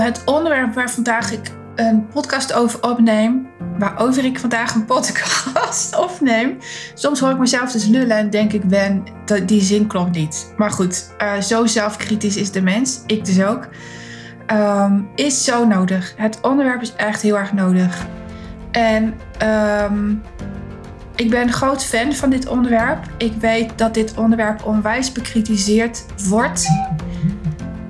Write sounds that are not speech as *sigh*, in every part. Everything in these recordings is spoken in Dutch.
het onderwerp waar vandaag ik een podcast over opneem, waarover ik vandaag een podcast *laughs* opneem. Soms hoor ik mezelf dus lullen en denk ik, ben, die zin klopt niet. Maar goed, uh, zo zelfkritisch is de mens, ik dus ook. Um, is zo nodig. Het onderwerp is echt heel erg nodig. En um, ik ben een groot fan van dit onderwerp. Ik weet dat dit onderwerp onwijs bekritiseerd wordt.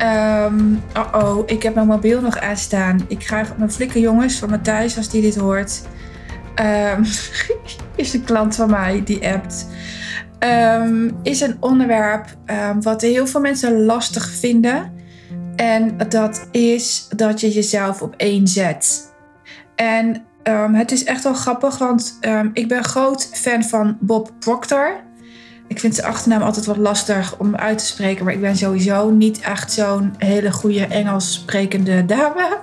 Oh oh, ik heb mijn mobiel nog aanstaan. Ik krijg mijn flikken jongens van Matthijs als die dit hoort. Um, *laughs* is een klant van mij die appt. Um, is een onderwerp wat heel veel mensen lastig vinden. En dat is dat je jezelf op één zet. En het is echt wel grappig, want ik ben groot fan van Bob Proctor. Ik vind zijn achternaam altijd wat lastig om uit te spreken. Maar ik ben sowieso niet echt zo'n hele goede Engels sprekende dame.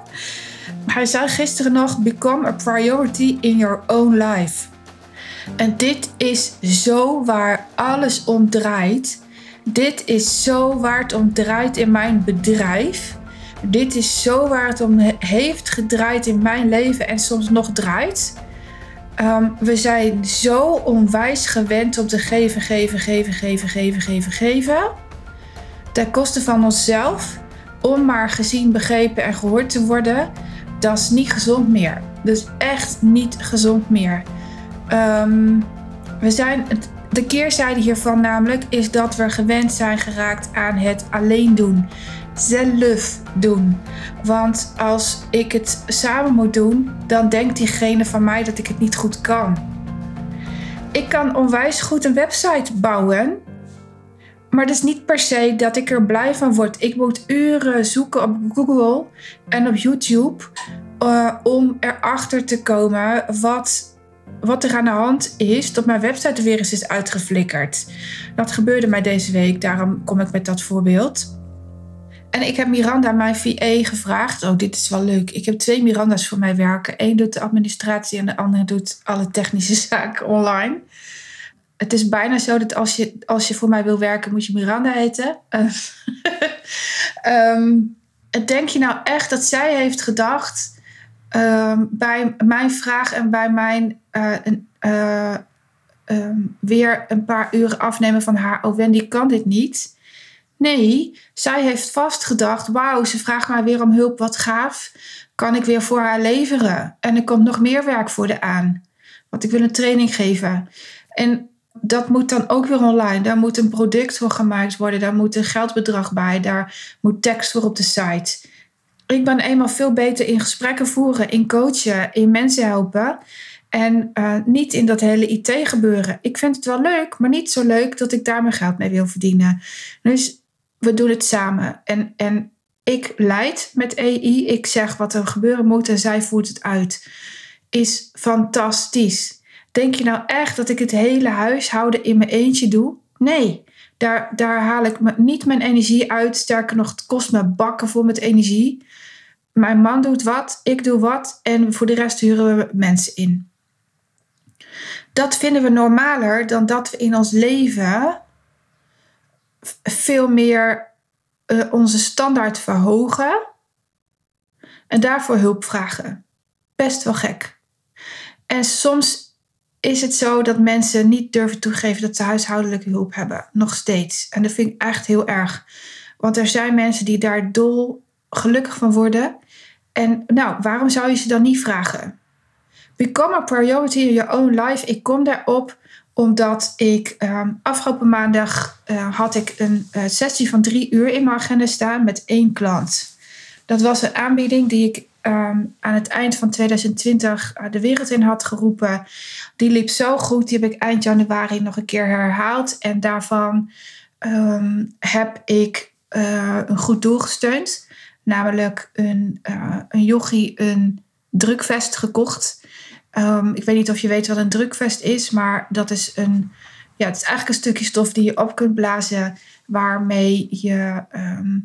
Hij zei gisteren nog: Become a priority in your own life. En dit is zo waar alles om draait. Dit is zo waar het om draait in mijn bedrijf. Dit is zo waar het om heeft gedraaid in mijn leven en soms nog draait. Um, we zijn zo onwijs gewend om te geven, geven, geven, geven, geven, geven, geven. Ten koste van onszelf. Om maar gezien, begrepen en gehoord te worden. Dat is niet gezond meer. Dus echt niet gezond meer. Um, we zijn, de keerzijde hiervan namelijk is dat we gewend zijn geraakt aan het alleen doen zelf doen. Want als ik het samen moet doen, dan denkt diegene van mij dat ik het niet goed kan. Ik kan onwijs goed een website bouwen, maar dat is niet per se dat ik er blij van word. Ik moet uren zoeken op Google en op YouTube uh, om erachter te komen wat, wat er aan de hand is dat mijn website weer eens is uitgeflikkerd. Dat gebeurde mij deze week, daarom kom ik met dat voorbeeld. En ik heb Miranda, mijn VA, gevraagd. Oh, dit is wel leuk. Ik heb twee Miranda's voor mij werken. Eén doet de administratie en de andere doet alle technische *laughs* zaken online. Het is bijna zo dat als je, als je voor mij wil werken, moet je Miranda heten. *laughs* um, denk je nou echt dat zij heeft gedacht um, bij mijn vraag en bij mijn uh, uh, um, weer een paar uren afnemen van haar. Oh, Wendy kan dit niet Nee, zij heeft vast gedacht: wauw, ze vraagt mij weer om hulp, wat gaaf. Kan ik weer voor haar leveren? En er komt nog meer werk voor de aan. Want ik wil een training geven. En dat moet dan ook weer online. Daar moet een product voor gemaakt worden. Daar moet een geldbedrag bij. Daar moet tekst voor op de site. Ik ben eenmaal veel beter in gesprekken voeren, in coachen, in mensen helpen. En uh, niet in dat hele IT gebeuren. Ik vind het wel leuk, maar niet zo leuk dat ik daar mijn geld mee wil verdienen. Dus we doen het samen. En, en ik leid met AI. Ik zeg wat er gebeuren moet en zij voert het uit. Is fantastisch. Denk je nou echt dat ik het hele huishouden in mijn eentje doe? Nee, daar, daar haal ik niet mijn energie uit. Sterker nog, het kost me bakken voor met energie. Mijn man doet wat, ik doe wat en voor de rest huren we mensen in. Dat vinden we normaler dan dat we in ons leven veel meer uh, onze standaard verhogen en daarvoor hulp vragen. Best wel gek. En soms is het zo dat mensen niet durven toegeven dat ze huishoudelijke hulp hebben. Nog steeds. En dat vind ik echt heel erg. Want er zijn mensen die daar dol gelukkig van worden. En nou, waarom zou je ze dan niet vragen? Become a priority in your own life. Ik kom daarop omdat ik ehm, afgelopen maandag uh, had ik een uh, sessie van drie uur in mijn agenda staan met één klant. Dat was een aanbieding die ik um, aan het eind van 2020 uh, de wereld in had geroepen. Die liep zo goed, die heb ik eind januari nog een keer herhaald. En daarvan um, heb ik een goed doel gesteund. Namelijk een, een yogi een drukvest gekocht Ehm, ik weet niet of je weet wat een drukvest is, maar dat is een, ja, het is eigenlijk een stukje stof die je op kunt blazen, waarmee je ehm,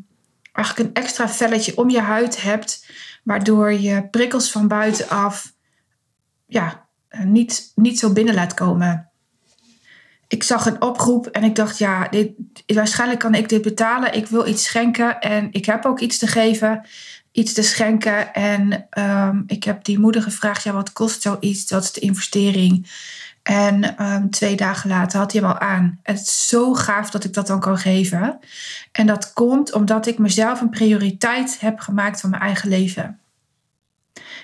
eigenlijk een extra velletje om je huid hebt, waardoor je prikkels van buitenaf ja, niet, niet zo binnen laat komen. Ik zag een oproep en ik dacht, ja, dit, waarschijnlijk kan ik dit betalen. Ik wil iets schenken en ik heb ook iets te geven, iets te schenken. En um, ik heb die moeder gevraagd, ja, wat kost zoiets? Wat is de investering? En um, twee dagen later had hij hem al aan. het is zo gaaf dat ik dat dan kan geven. En dat komt omdat ik mezelf een prioriteit heb gemaakt van mijn eigen leven.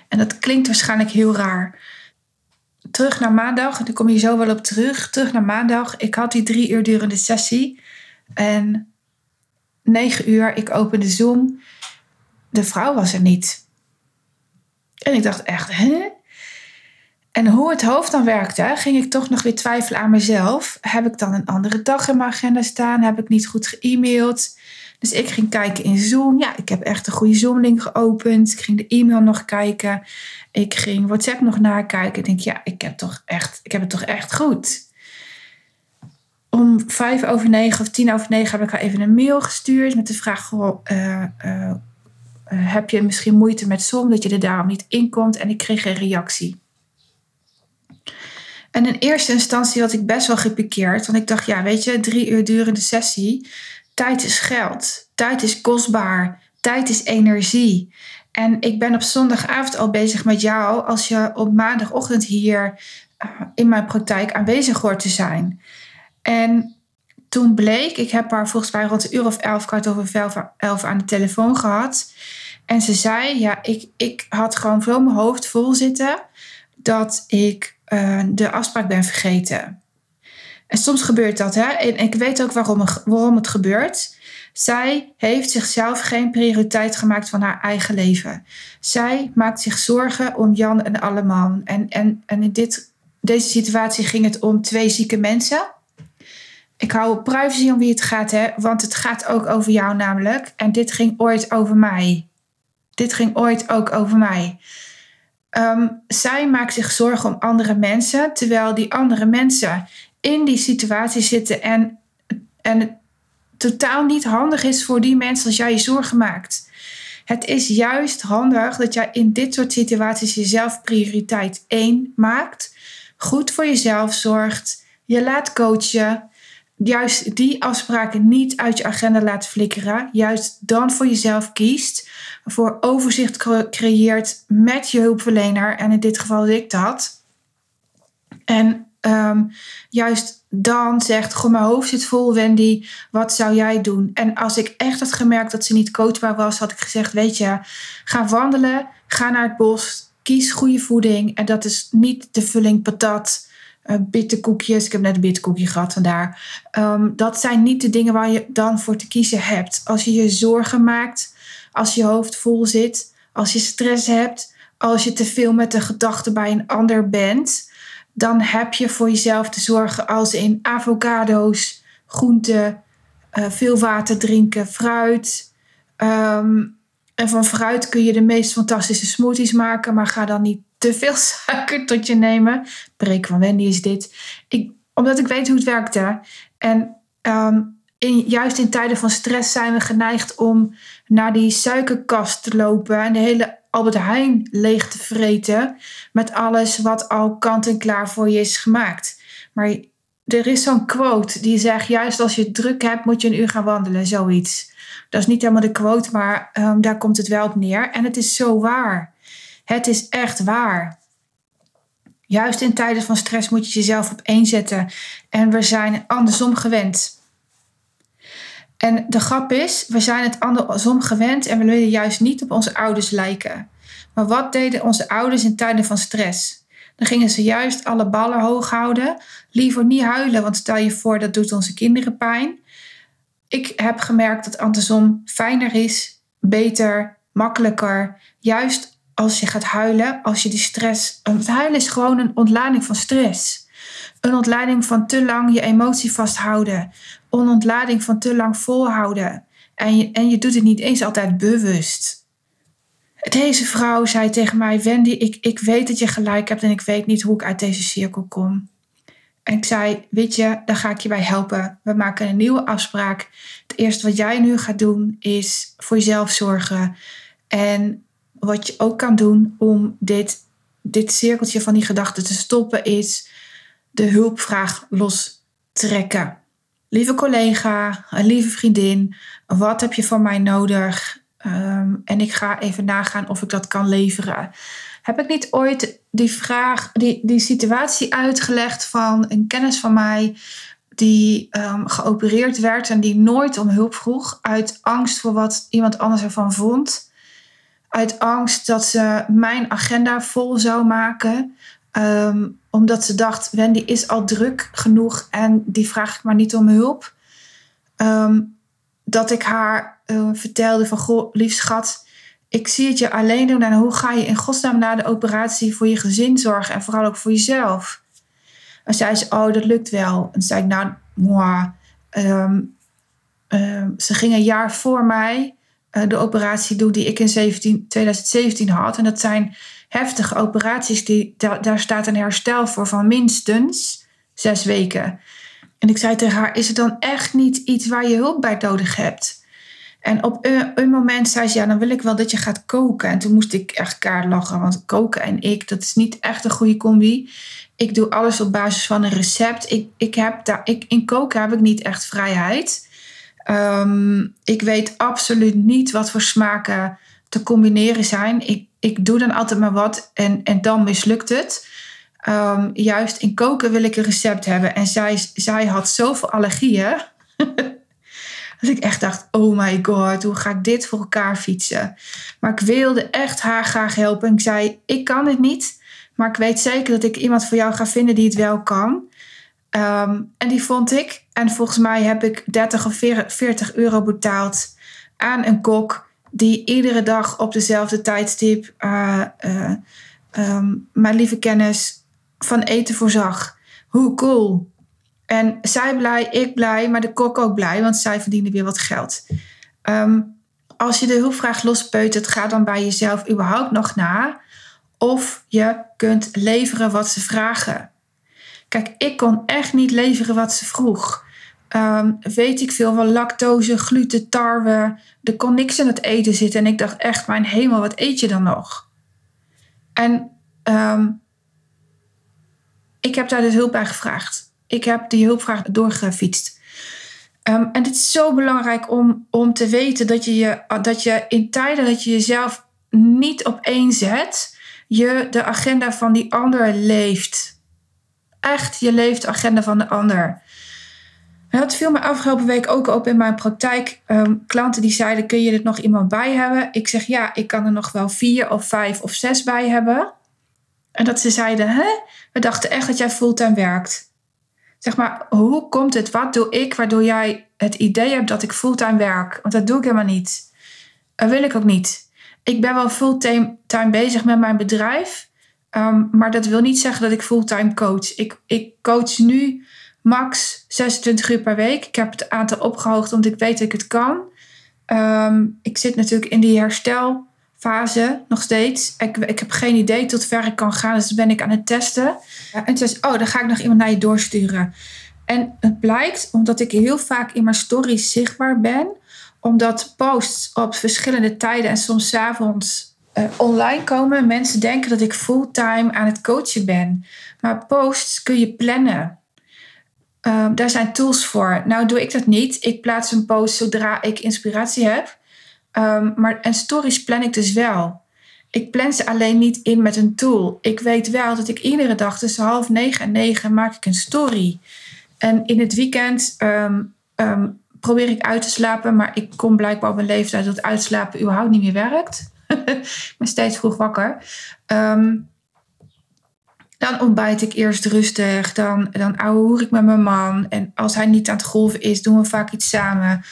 En dat klinkt waarschijnlijk heel raar. Terug naar maandag, daar kom je zo wel op terug. Terug naar maandag. Ik had die drie uur durende sessie. En negen uur, ik opende Zoom. De vrouw was er niet. En ik dacht echt, hè? En hoe het hoofd dan werkte, ging ik toch nog weer twijfelen aan mezelf. Heb ik dan een andere dag in mijn agenda staan? Heb ik niet goed ge-mailed? Dus ik ging kijken in Zoom. Ja, ik heb echt een goede Zoom-link geopend. Ik ging de e-mail nog kijken. Ik ging WhatsApp nog nakijken. Ik denk, ja, ik heb, toch echt, ik heb het toch echt goed. Om vijf over negen of tien over negen heb ik haar even een mail gestuurd met de vraag: goh, uh, uh, heb je misschien moeite met Zoom dat je er daarom niet in komt? En ik kreeg een reactie. En in eerste instantie had ik best wel gepikeerd. Want ik dacht, ja, weet je, drie uur durende sessie. Tijd is geld. Tijd is kostbaar. Tijd is energie. En ik ben op zondagavond al bezig met jou als je op maandagochtend hier eh, in mijn praktijk aanwezig hoort te zijn. En toen bleek, ik heb haar volgens mij rond een uur of elf, kwart over elf aan de telefoon gehad. En ze zei, ja, ik, ik had gewoon veel mijn hoofd vol zitten dat ik uh, de afspraak ben vergeten. En soms gebeurt dat, hè? En ik weet ook waarom, waarom het gebeurt. Zij heeft zichzelf geen prioriteit gemaakt van haar eigen leven. Zij maakt zich zorgen om Jan en Alleman. En, en, en in dit, deze situatie ging het om twee zieke mensen. Ik hou privacy om wie het gaat, hè? want het gaat ook over jou namelijk. En dit ging ooit over mij. Dit ging ooit ook over mij. Um, zij maakt zich zorgen om andere mensen, terwijl die andere mensen in die situatie zitten en, en het totaal niet handig is voor die mensen als jij je zorgen maakt. Het is juist handig dat jij in dit soort situaties jezelf prioriteit 1 maakt, goed voor jezelf zorgt, je laat coachen, juist die afspraken niet uit je agenda laat flikkeren, juist dan voor jezelf kiest, voor overzicht creëert met je hulpverlener, en in dit geval ik dat. En um, juist dan zegt, goh, mijn hoofd zit vol, Wendy, wat zou jij doen? En als ik echt had gemerkt dat ze niet coachbaar was, had ik gezegd, weet je, ga wandelen, ga naar het bos, kies goede voeding. En dat is niet de vulling patat, uh, bitterkoekjes. Ik heb net een bitterkoekje gehad, vandaar. Um, dat zijn niet de dingen waar je dan voor te kiezen hebt. Als je je zorgen maakt, als je hoofd vol zit, als je stress hebt, als je te veel met de gedachten bij een ander bent, dan heb je voor jezelf te zorgen als in avocado's, groenten, uh, veel water drinken, fruit. Um, en van fruit kun je de meest fantastische smoothies maken, maar ga dan niet te veel *laughs* suiker tot je nemen. Breek van Wendy is dit. Ik, omdat ik weet hoe het werkt. En in, juist in tijden van stress zijn we geneigd om naar die suikerkast te lopen en de hele Albert Heijn leeg te vreten met alles wat al kant en klaar voor je is gemaakt. Maar er is zo'n quote die zegt: juist als je druk hebt, moet je een uur gaan wandelen, zoiets. Dat is niet helemaal de quote, maar um, daar komt het wel op neer. En het is zo waar. Het is echt waar. Juist in tijden van stress moet je jezelf op één zetten. En we zijn andersom gewend. En de grap is, we zijn het andersom gewend en we willen juist niet op onze ouders lijken. Maar wat deden onze ouders in tijden van stress? Dan gingen ze juist alle ballen hoog houden. Liever niet huilen, want stel je voor dat doet onze kinderen pijn. Ik heb gemerkt dat andersom fijner is, beter, makkelijker. Juist als je gaat huilen, als je die stress. Het huilen is gewoon een ontlading van stress. Een ontlading van te lang je emotie vasthouden. Een ontlading van te lang volhouden. En je, en je doet het niet eens altijd bewust. Deze vrouw zei tegen mij: Wendy, ik, ik weet dat je gelijk hebt en ik weet niet hoe ik uit deze cirkel kom. En ik zei: Weet je, daar ga ik je bij helpen. We maken een nieuwe afspraak. Het eerste wat jij nu gaat doen is voor jezelf zorgen. En wat je ook kan doen om dit, dit cirkeltje van die gedachten te stoppen, is de hulpvraag los trekken. Lieve collega, lieve vriendin, wat heb je van mij nodig? Ehm, en ik ga even nagaan of ik dat kan leveren. Heb ik niet ooit die vraag, die, die situatie uitgelegd van een kennis van mij die um, geopereerd werd en die nooit om hulp vroeg uit angst voor wat iemand anders ervan vond? Uit angst dat ze mijn agenda vol zou maken. Ehm, omdat ze dacht, Wendy is al druk genoeg en die vraagt maar niet om hulp. dat ik haar uh, vertelde van, goh, lief schat, ik zie het je alleen doen. En hoe ga je in godsnaam na de operatie voor je gezin zorgen en vooral ook voor jezelf? En zei ze, oh, dat lukt wel. En zei ik, nou, moi. Um, ze ging een jaar voor mij uh, de operatie doen die ik in 17, 2017 had. En dat zijn heftige operaties. Die, daar, staat een herstel voor van minstens zes weken. En ik zei tegen haar, is het dan echt niet iets waar je hulp bij nodig hebt? En op een, een, moment zei ze, ja, dan wil ik wel dat je gaat koken. En toen moest ik echt kaart lachen, want koken en ik, dat is niet echt een goede combi. Ik doe alles op basis van een recept. Ik, ik heb daar, ik, in koken heb ik niet echt vrijheid. Um, ik weet absoluut niet wat voor smaken te combineren zijn. Ik, ik doe dan altijd maar wat en, en dan mislukt het. Um, juist in koken wil ik een recept hebben. En zij, zij had zoveel allergieën. *laughs* Dat ik echt dacht, oh my god, hoe ga ik dit voor elkaar fietsen? Maar ik wilde echt haar graag helpen. En ik zei, ik kan het niet. Maar ik weet zeker dat ik iemand voor jou ga vinden die het wel kan. Um, en die vond ik. En volgens mij heb ik 30 of 40 euro betaald aan een kok die iedere dag op dezelfde tijdstip uh, uh, mijn lieve kennis van eten voorzag. Hoe cool. En zij blij, ik blij, maar de kok ook blij, want zij verdienen weer wat geld. Um, als je de hulpvraag lospeutert, ga dan bij jezelf überhaupt nog na of je kunt leveren wat ze vragen. Kijk, ik kon echt niet leveren wat ze vroeg. Um, weet ik veel van lactose, gluten, tarwe. Er kon niks in het eten zitten. En ik dacht echt, mijn hemel, wat eet je dan nog? En um, ik heb daar dus hulp bij gevraagd ik heb die hulpvraag doorgefietst. Um, en het is zo belangrijk om, om te weten dat je, je, dat je in tijden dat je jezelf niet op één zet, je de agenda van die ander leeft. Echt, je leeft de agenda van de ander. En dat viel me afgelopen week ook op in mijn praktijk. Um, klanten die zeiden, kun je er nog iemand bij hebben? Ik zeg, ja, ik kan er nog wel vier of vijf of zes bij hebben. En dat ze zeiden, hè? We dachten echt dat jij fulltime werkt. Zeg maar, hoe komt het? Wat doe ik waardoor jij het idee hebt dat ik fulltime werk? Want dat doe ik helemaal niet. Dat wil ik ook niet. Ik ben wel fulltime bezig met mijn bedrijf. Ehm, maar dat wil niet zeggen dat ik fulltime coach. Ik, ik coach nu max 26 uur per week. Ik heb het aantal opgehoogd omdat ik weet dat ik het kan. Ehm, ik zit natuurlijk in die herstel fase nog steeds. Ik, ik heb geen idee tot ver ik kan gaan, dus ben ik aan het testen. En toen zei oh, dan ga ik nog iemand naar je doorsturen. En het blijkt, omdat ik heel vaak in mijn stories zichtbaar ben, omdat posts op verschillende tijden en soms avonds uh, online komen, mensen denken dat ik fulltime aan het coachen ben. Maar posts kun je plannen. Uh, daar zijn tools voor. Nou doe ik dat niet. Ik plaats een post zodra ik inspiratie heb. Um, maar, en stories plan ik dus wel. Ik plan ze alleen niet in met een tool. Ik weet wel dat ik iedere dag tussen half negen en negen maak ik een story. En in het weekend um, probeer ik uit te slapen. Maar ik kom blijkbaar op een leeftijd dat uitslapen überhaupt niet meer werkt. *laughs* ik ben steeds vroeg wakker. Dan ontbijt ik eerst rustig. Dan, dan ouwehoer ik met mijn man. En als hij niet aan het golven is, doen we vaak iets samen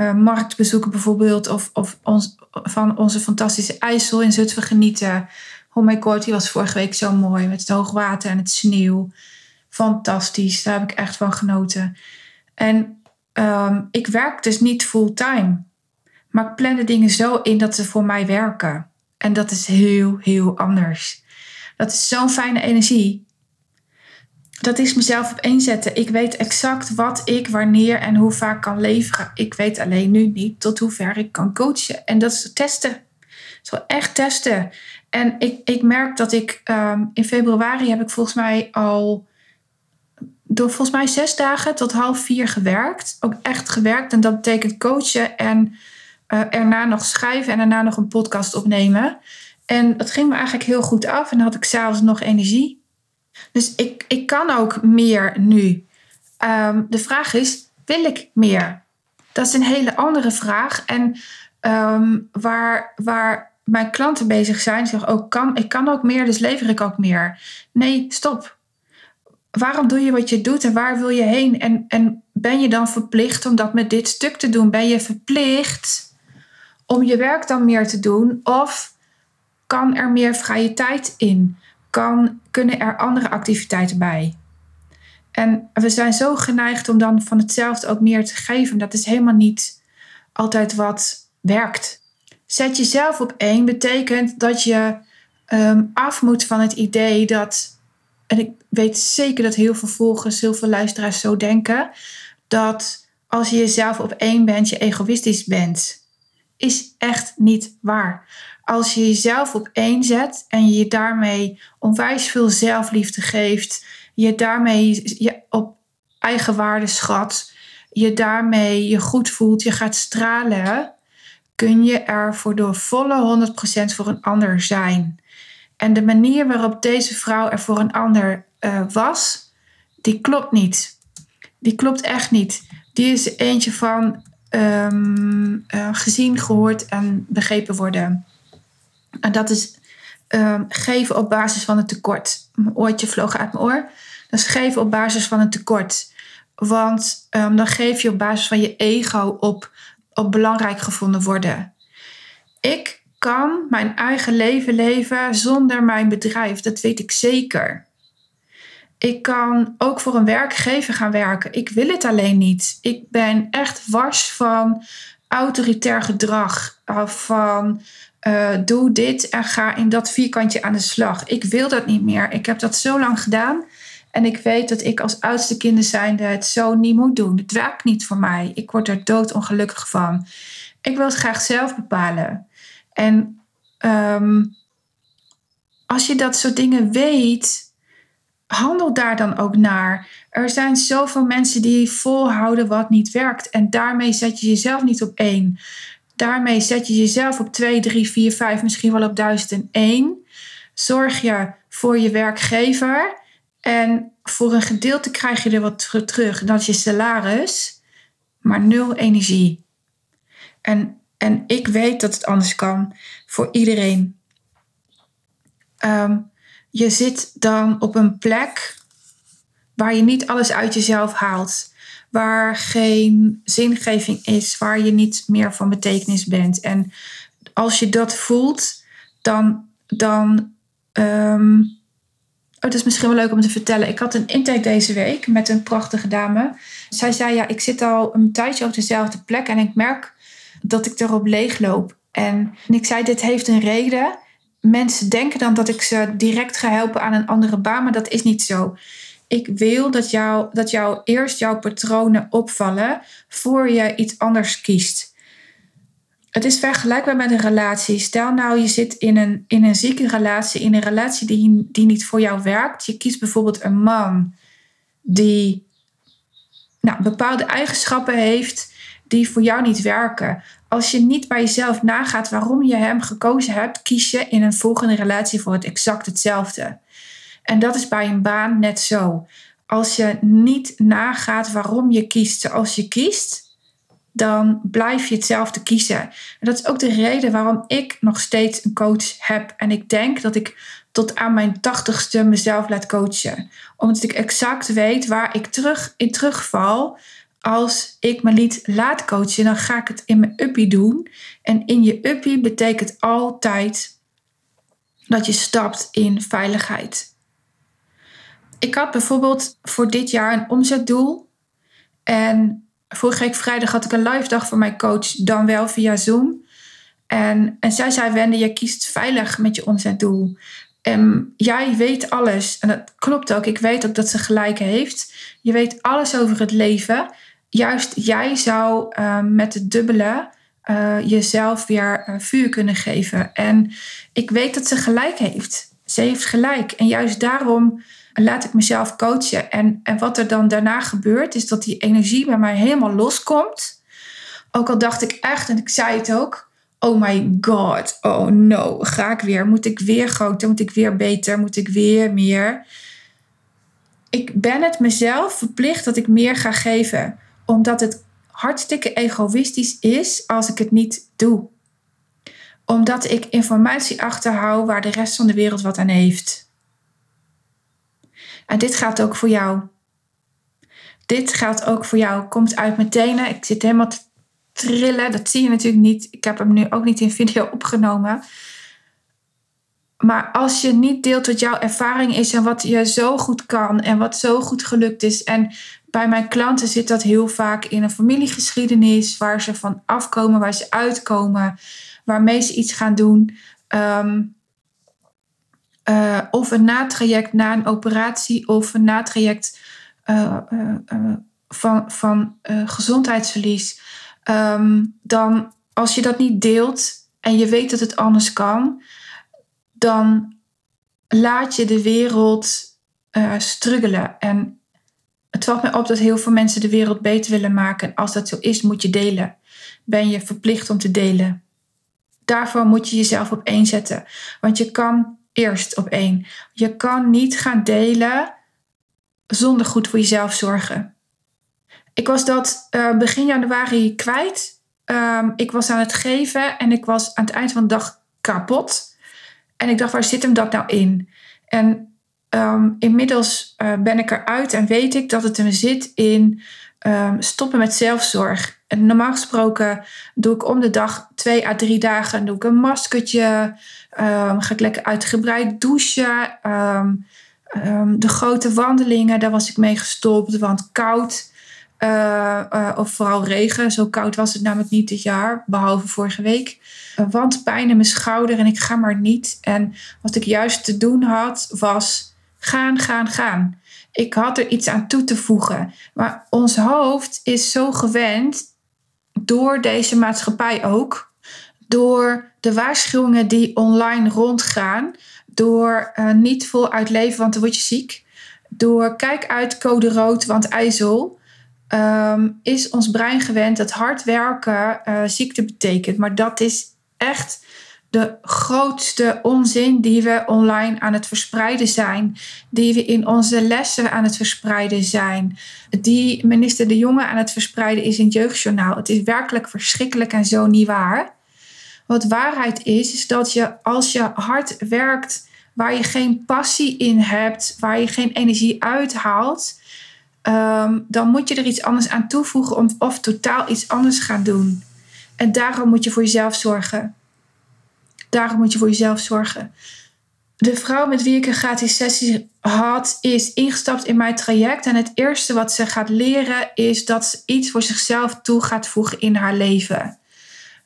uh, marktbezoeken bijvoorbeeld. Of, of ons, van onze fantastische IJssel in Zutphen genieten. Oh my god, die was vorige week zo mooi. Met het hoogwater en het sneeuw. Fantastisch, daar heb ik echt van genoten. En um, ik werk dus niet fulltime. Maar ik plan de dingen zo in dat ze voor mij werken. En dat is heel, heel anders. Dat is zo'n fijne energie dat is mezelf op één zetten. Ik weet exact wat ik wanneer en hoe vaak kan leveren. Ik weet alleen nu niet tot hoe ver ik kan coachen. En dat is testen. Zo echt testen. En ik, ik merk dat ik um, in februari heb ik volgens mij al door volgens mij zes dagen tot half vier gewerkt. Ook echt gewerkt. En dat betekent coachen en uh, erna nog schrijven en daarna nog een podcast opnemen. En dat ging me eigenlijk heel goed af. En dan had ik s'avonds nog energie. Dus ik, ik kan ook meer nu. Um, de vraag is, wil ik meer? Dat is een hele andere vraag. En um, waar, waar mijn klanten bezig zijn, zeggen ook, kan, ik kan ook meer, dus lever ik ook meer. Nee, stop. Waarom doe je wat je doet en waar wil je heen? En, en ben je dan verplicht om dat met dit stuk te doen? Ben je verplicht om je werk dan meer te doen? Of kan er meer vrije tijd in? Kan, kunnen er andere activiteiten bij? En we zijn zo geneigd om dan van hetzelfde ook meer te geven. Dat is helemaal niet altijd wat werkt. Zet jezelf op één betekent dat je um, af moet van het idee dat. En ik weet zeker dat heel veel volgers, heel veel luisteraars zo denken. Dat als je jezelf op één bent, je egoïstisch bent. Is echt niet waar. Als je jezelf op één zet en je daarmee onwijs veel zelfliefde geeft, je daarmee je op eigen waarde schat, je daarmee je goed voelt, je gaat stralen, kun je er voor de volle 100% voor een ander zijn. En de manier waarop deze vrouw er voor een ander uh, was, die klopt niet. Die klopt echt niet. Die is eentje van um, uh, gezien, gehoord en begrepen worden. En dat is um, geven op basis van een tekort. Mijn oortje vloog uit mijn oor. Dat is geven op basis van een tekort. Want um, dan geef je op basis van je ego op op belangrijk gevonden worden. Ik kan mijn eigen leven leven zonder mijn bedrijf, dat weet ik zeker. Ik kan ook voor een werkgever gaan werken. Ik wil het alleen niet. Ik ben echt wars van autoritair gedrag. Van uh, doe dit en ga in dat vierkantje aan de slag. Ik wil dat niet meer. Ik heb dat zo lang gedaan. En ik weet dat ik als oudste kinder zijnde het zo niet moet doen. Het werkt niet voor mij. Ik word er doodongelukkig van. Ik wil het graag zelf bepalen. En um, als je dat soort dingen weet, handel daar dan ook naar. Er zijn zoveel mensen die volhouden wat niet werkt. En daarmee zet je jezelf niet op één. Daarmee zet je jezelf op 2, 3, 4, 5, misschien wel op 1001. Zorg je voor je werkgever. En voor een gedeelte krijg je er wat terug. Dat is je salaris, maar nul energie. En, en ik weet dat het anders kan voor iedereen. Um, je zit dan op een plek waar je niet alles uit jezelf haalt. Waar geen zingeving is, waar je niet meer van betekenis bent. En als je dat voelt, dan, dan um, Oh, dat is misschien wel leuk om te vertellen. Ik had een intake deze week met een prachtige dame. Zij zei: Ja, ik zit al een tijdje op dezelfde plek en ik merk dat ik erop leegloop. En, en ik zei: Dit heeft een reden. Mensen denken dan dat ik ze direct ga helpen aan een andere baan, maar dat is niet zo. Ik wil dat jou, dat jou eerst jouw patronen opvallen voor je iets anders kiest. Het is vergelijkbaar met een relatie. Stel nou, je zit in een, in een zieke relatie, in een relatie die, die niet voor jou werkt. Je kiest bijvoorbeeld een man die nou, bepaalde eigenschappen heeft die voor jou niet werken. Als je niet bij jezelf nagaat waarom je hem gekozen hebt, kies je in een volgende relatie voor het exact hetzelfde. En dat is bij een baan net zo. Als je niet nagaat waarom je kiest zoals je kiest, dan blijf je hetzelfde kiezen. En dat is ook de reden waarom ik nog steeds een coach heb. En ik denk dat ik tot aan mijn tachtigste mezelf laat coachen. Omdat ik exact weet waar ik terug in terugval. Als ik me liet laat coachen, dan ga ik het in mijn uppie doen. En in je uppie betekent altijd dat je stapt in veiligheid. Ik had bijvoorbeeld voor dit jaar een omzetdoel. En vorige week vrijdag had ik een live dag voor mijn coach, dan wel via Zoom. En, en zij zei, Wende, je kiest veilig met je omzetdoel. En jij weet alles. En dat klopt ook. Ik weet ook dat ze gelijk heeft. Je weet alles over het leven. Juist jij zou uh, met het dubbele uh, jezelf weer uh, vuur kunnen geven. En ik weet dat ze gelijk heeft. Ze heeft gelijk. En juist daarom laat ik mezelf coachen. En, en wat er dan daarna gebeurt, is dat die energie bij mij helemaal loskomt. Ook al dacht ik echt, en ik zei het ook, oh my god, oh no, ga ik weer? Moet ik weer groter? Moet ik weer beter? Moet ik weer meer? Ik ben het mezelf verplicht dat ik meer ga geven, omdat het hartstikke egoïstisch is als ik het niet doe. Omdat ik informatie achterhoud waar de rest van de wereld wat aan heeft. En dit gaat ook voor jou. Dit gaat ook voor jou. Komt uit mijn tenen. Ik zit helemaal te trillen. Dat zie je natuurlijk niet. Ik heb hem nu ook niet in video *laughs* opgenomen. Maar als je niet deelt wat jouw ervaring is en wat je zo goed kan en wat zo goed gelukt is. En bij mijn klanten zit dat heel vaak in een familiegeschiedenis waar ze van afkomen, waar ze uitkomen, waarmee ze iets gaan doen. Ehm, eh, of een natraject na een operatie of een natraject uh, van, van gezondheidsverlies. Ehm, dan als je dat niet deelt en je weet dat het anders kan, dan laat je de wereld struggelen. En het valt mij op dat heel veel mensen de wereld beter willen maken. Als dat zo is, moet je delen. Ben je verplicht om te delen. Daarvoor moet je jezelf op één. Want je kan eerst op één. Je kan niet gaan delen zonder goed voor jezelf zorgen. Ik was dat uh, begin januari kwijt. Um, ik was aan het geven en ik was aan het eind van de dag kapot. En ik dacht, waar zit hem dat nou in? En um, inmiddels uh, ben ik eruit en weet ik dat het hem zit in um, stoppen met zelfzorg. En normaal gesproken doe ik om de dag twee à drie dagen doe ik een maskertje. Um, ga ik lekker uitgebreid douchen. de grote wandelingen, daar was ik mee gestopt, want koud. Uh, uh, of vooral regen. Zo koud was het namelijk niet dit jaar, behalve vorige week. Want pijn in mijn schouder en ik ga maar niet. En wat ik juist te doen had, was gaan, gaan, gaan. Ik had er iets aan toe te voegen. Maar ons hoofd is zo gewend door deze maatschappij ook. Door de waarschuwingen die online rondgaan. Door uh, niet voluit leven, want dan word je ziek. Door kijk uit code rood, want ijzel. Um, is ons brein gewend dat hard werken uh, ziekte betekent. Maar dat is echt de grootste onzin die we online aan het verspreiden zijn, die we in onze lessen aan het verspreiden zijn, die minister De Jonge aan het verspreiden is in het jeugdjournaal. Het is werkelijk verschrikkelijk en zo niet waar. Wat waarheid is, is dat je als je hard werkt, waar je geen passie in hebt, waar je geen energie uithaalt, um, dan moet je er iets anders aan toevoegen of, of totaal iets anders gaan doen. En daarom moet je voor jezelf zorgen. Daarom moet je voor jezelf zorgen. De vrouw met wie ik een gratis sessie had, is ingestapt in mijn traject. En het eerste wat ze gaat leren is dat ze iets voor zichzelf toe gaat voegen in haar leven.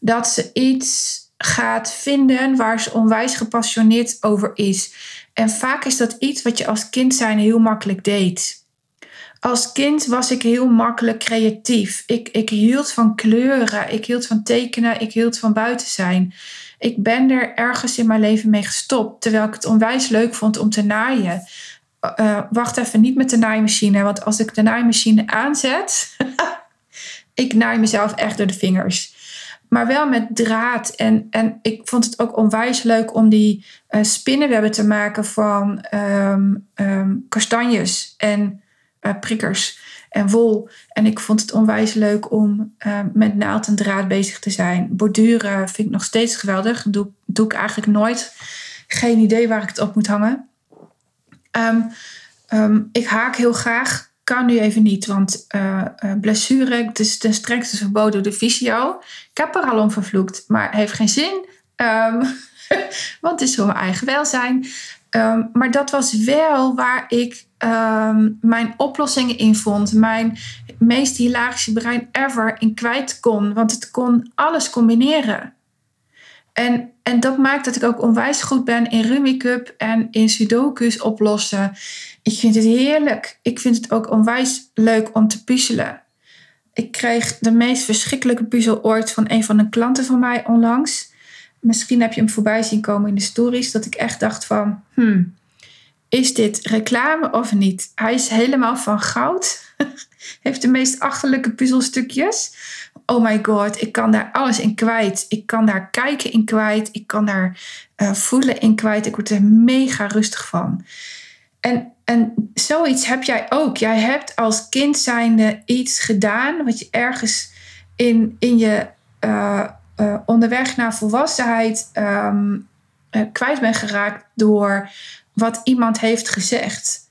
Dat ze iets gaat vinden waar ze onwijs gepassioneerd over is. En vaak is dat iets wat je als kind zijn heel makkelijk deed. Als kind was ik heel makkelijk creatief. Ik, ik hield van kleuren, ik hield van tekenen, ik hield van buiten zijn. Ik ben er ergens in mijn leven mee gestopt, terwijl ik het onwijs leuk vond om te naaien. Uh, wacht even, niet met de naaimachine, want als ik de naaimachine aanzet, *laughs* ik naai mezelf echt door de vingers. Maar wel met draad. En, en ik vond het ook onwijs leuk om die uh, spinnenwebben te maken van um, um, kastanjes en uh, prikkers en wol. En ik vond het onwijs leuk om uh, met naald en draad bezig te zijn. Borduren vind ik nog steeds geweldig. Doe, doe ik eigenlijk nooit. Geen idee waar ik het op moet hangen. Um, ik haak heel graag. Kan nu even niet, want uh, blessure, is ten strengste verboden door de fysio. Ik heb er al om vervloekt, maar heeft geen zin. Um, *laughs* want het is voor mijn eigen welzijn. Um, maar dat was wel waar ik um, mijn oplossingen in vond. Mijn meest hilarische brein ever in kwijt kon. Want het kon alles combineren. En, en dat maakt dat ik ook onwijs goed ben in Rummy en in Sudoku's oplossen. Ik vind het heerlijk. Ik vind het ook onwijs leuk om te puzzelen. Ik kreeg de meest verschrikkelijke puzzel ooit van een van de klanten van mij onlangs. Misschien heb je hem voorbij zien komen in de stories. Dat ik echt dacht van... Hmm, is dit reclame of niet? Hij is helemaal van goud. *laughs* Heeft de meest achterlijke puzzelstukjes. Oh my god, ik kan daar alles in kwijt. Ik kan daar kijken in kwijt. Ik kan daar uh, voelen in kwijt. Ik word er mega rustig van. En, en zoiets heb jij ook. Jij hebt als kind zijnde iets gedaan wat je ergens in, in je uh, uh, onderweg naar volwassenheid um, kwijt bent geraakt door wat iemand heeft gezegd.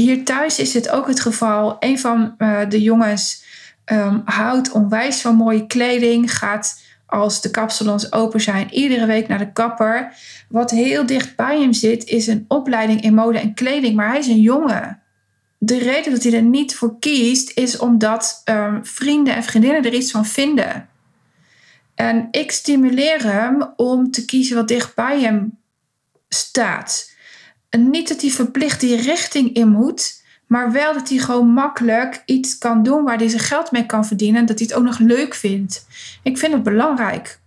Hier thuis is het ook het geval. Een van de jongens um, houdt onwijs van mooie kleding, gaat als de kapsalons open zijn, iedere week naar de kapper. Wat heel dicht bij hem zit, is een opleiding in mode en kleding, maar hij is een jongen. De reden dat hij er niet voor kiest, is omdat um, vrienden en vriendinnen er iets van vinden. En ik stimuleer hem om te kiezen wat dicht bij hem staat. En niet dat hij verplicht die richting in moet, maar wel dat hij gewoon makkelijk iets kan doen waar hij zijn geld mee kan verdienen. En dat hij het ook nog leuk vindt. Ik vind het belangrijk.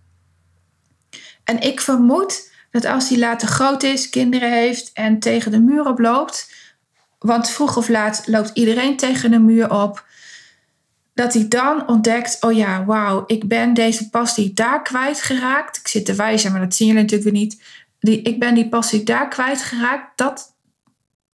En ik vermoed dat als hij later groot is, kinderen heeft en tegen de muur oploopt. Want vroeg of laat loopt iedereen tegen de muur op. Dat hij dan ontdekt: oh ja, wauw, ik ben deze passie daar kwijtgeraakt. Ik zit te wijzen, maar dat zien jullie natuurlijk weer niet. Die, ik ben die passie daar kwijtgeraakt. Dat,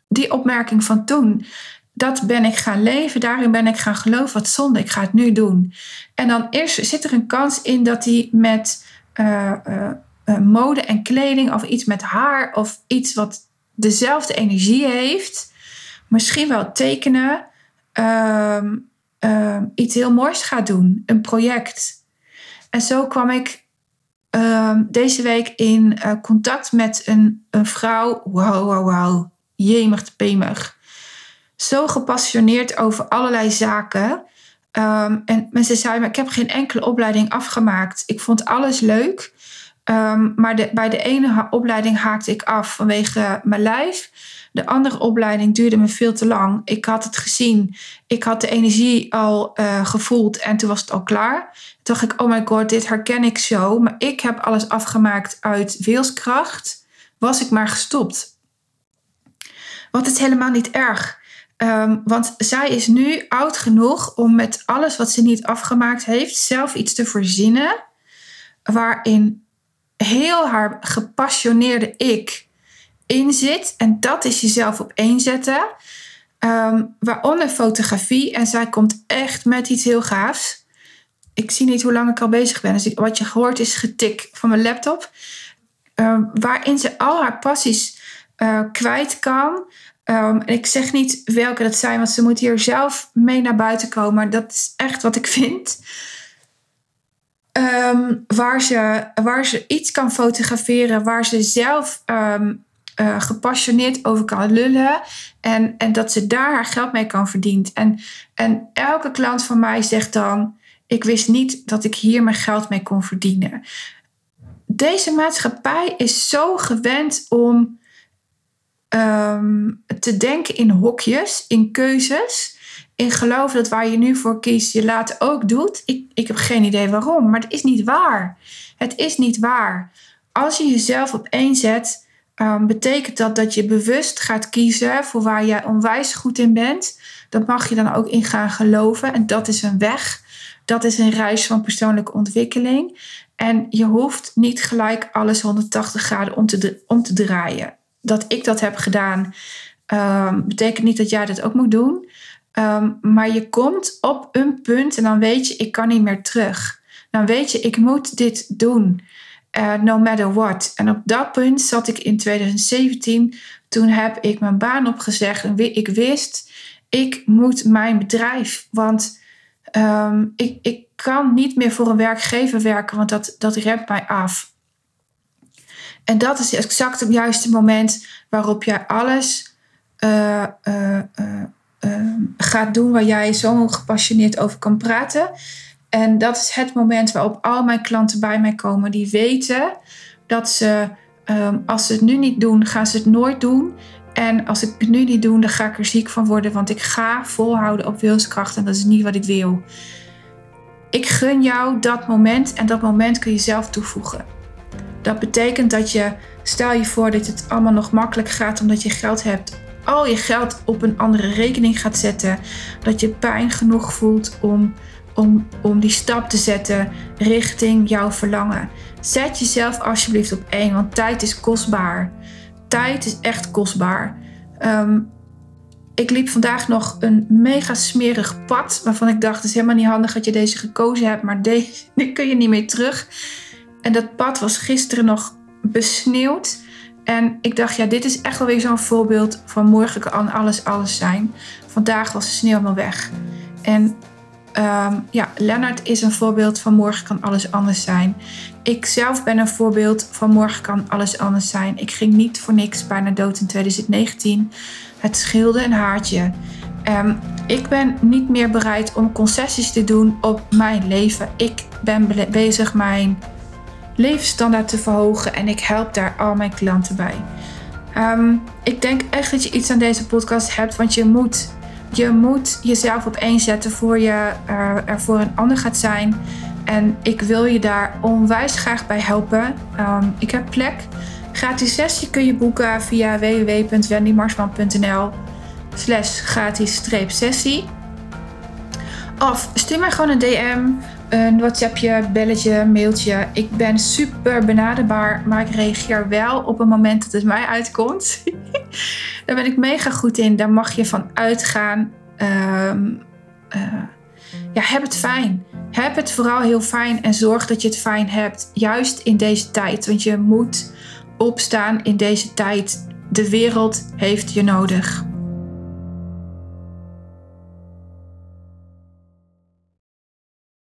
die opmerking van toen, dat ben ik gaan leven, daarin ben ik gaan geloven, wat zonde, ik ga het nu doen. En dan is, zit er een kans in dat hij met uh, uh, mode en kleding of iets met haar of iets wat dezelfde energie heeft, misschien wel tekenen, uh, iets heel moois gaat doen, een project. En zo kwam ik ehm, deze week in contact met een, een vrouw. Wauw, wauw, wauw jemig pemig. Zo gepassioneerd over allerlei zaken. Um, en mensen zeiden, maar ik heb geen enkele opleiding afgemaakt. Ik vond alles leuk. Um, maar bij de ene opleiding haakte ik af vanwege mijn lijf. De andere opleiding duurde me veel te lang. Ik had het gezien. Ik had de energie al uh, gevoeld en toen was het al klaar. Toen dacht ik, oh my god, dit herken ik zo. Maar ik heb alles afgemaakt uit wilskracht. Was ik maar gestopt. Want het is helemaal niet erg. Um, want zij is nu oud genoeg om met alles wat ze niet afgemaakt heeft, zelf iets te verzinnen. Waarin heel haar gepassioneerde ik in zit. En dat is jezelf op één zetten. Um, waaronder fotografie. En zij komt echt met iets heel gaafs. Ik zie niet hoe lang ik al bezig ben. Dus wat je gehoord is getik van mijn laptop. Um, waarin ze al haar passies uh, kwijt kan. Um, ik zeg niet welke dat zijn, want ze moet hier zelf mee naar buiten komen. Dat is echt wat ik vind. Um, waar, ze, waar ze iets kan fotograferen, waar ze zelf um, uh, gepassioneerd over kan lullen. En, en dat ze daar haar geld mee kan verdienen. En, en elke klant van mij zegt dan: Ik wist niet dat ik hier mijn geld mee kon verdienen. Deze maatschappij is zo gewend om um, te denken in hokjes, in keuzes. In geloof dat waar je nu voor kiest, je later ook doet. Ik, ik heb geen idee waarom, maar het is niet waar. Het is niet waar. Als je jezelf op één zet, um, betekent dat dat je bewust gaat kiezen voor waar jij onwijs goed in bent. Dat mag je dan ook in gaan geloven. En dat is een weg. Dat is een reis van persoonlijke ontwikkeling. En je hoeft niet gelijk alles 180 graden om te, om te draaien dat ik dat heb gedaan, um, betekent niet dat jij dat ook moet doen. Um, maar je komt op een punt en dan weet je, ik kan niet meer terug. Dan weet je, ik moet dit doen. Uh, no matter what. En op dat punt zat ik in 2017. Toen heb ik mijn baan opgezegd. En ik wist, ik moet mijn bedrijf. Want um, ik, ik kan niet meer voor een werkgever werken, want dat, dat remt mij af. En dat is exact het juiste moment waarop jij alles uh, uh, gaat doen waar jij zo gepassioneerd over kan praten. En dat is het moment waarop al mijn klanten bij mij komen die weten dat ze, um, als ze het nu niet doen, gaan ze het nooit doen. En als ik het nu niet doe, dan ga ik er ziek van worden, want ik ga volhouden op wilskracht en dat is niet wat ik wil. Ik gun jou dat moment en dat moment kun je zelf toevoegen. Dat betekent dat je, stel je voor dat het allemaal nog makkelijk gaat omdat je geld hebt, al je geld op een andere rekening gaat zetten. Dat je pijn genoeg voelt om, om, om die stap te zetten richting jouw verlangen. Zet jezelf alsjeblieft op één, want tijd is kostbaar. Tijd is echt kostbaar. Ehm, ik liep vandaag nog een mega smerig pad. Waarvan ik dacht, het is helemaal niet handig dat je deze gekozen hebt. Maar deze, *laughs* die kun je niet meer terug. En dat pad was gisteren nog besneeuwd. En ik dacht, ja, dit is echt wel weer zo'n voorbeeld van morgen kan alles alles zijn. Vandaag was de sneeuw helemaal weg. En um, ja, Lennart is een voorbeeld van morgen kan alles anders zijn. Ik zelf ben een voorbeeld van morgen kan alles anders zijn. Ik ging niet voor niks bijna dood in 2019. Het scheelde een haartje. Um, ik ben niet meer bereid om concessies te doen op mijn leven. Ik ben bezig mijn levensstandaard te verhogen en ik help daar al mijn klanten bij. Um, ik denk echt dat je iets aan deze podcast hebt, want je moet, je moet jezelf op één zetten voor je uh, er voor een ander gaat zijn. En ik wil je daar onwijs graag bij helpen. Um, ik heb plek. Gratis sessie kun je boeken via www.wendymarsman.nl slash gratis sessie. Of stuur mij gewoon een DM een WhatsAppje, belletje, mailtje. Ik ben super benaderbaar, maar ik reageer wel op het moment dat het mij uitkomt. *laughs* Daar ben ik mega goed in. Daar mag je van uitgaan. Um, uh, ja, heb het fijn. Heb het vooral heel fijn en zorg dat je het fijn hebt. Juist in deze tijd. Want je moet opstaan in deze tijd. De wereld heeft je nodig.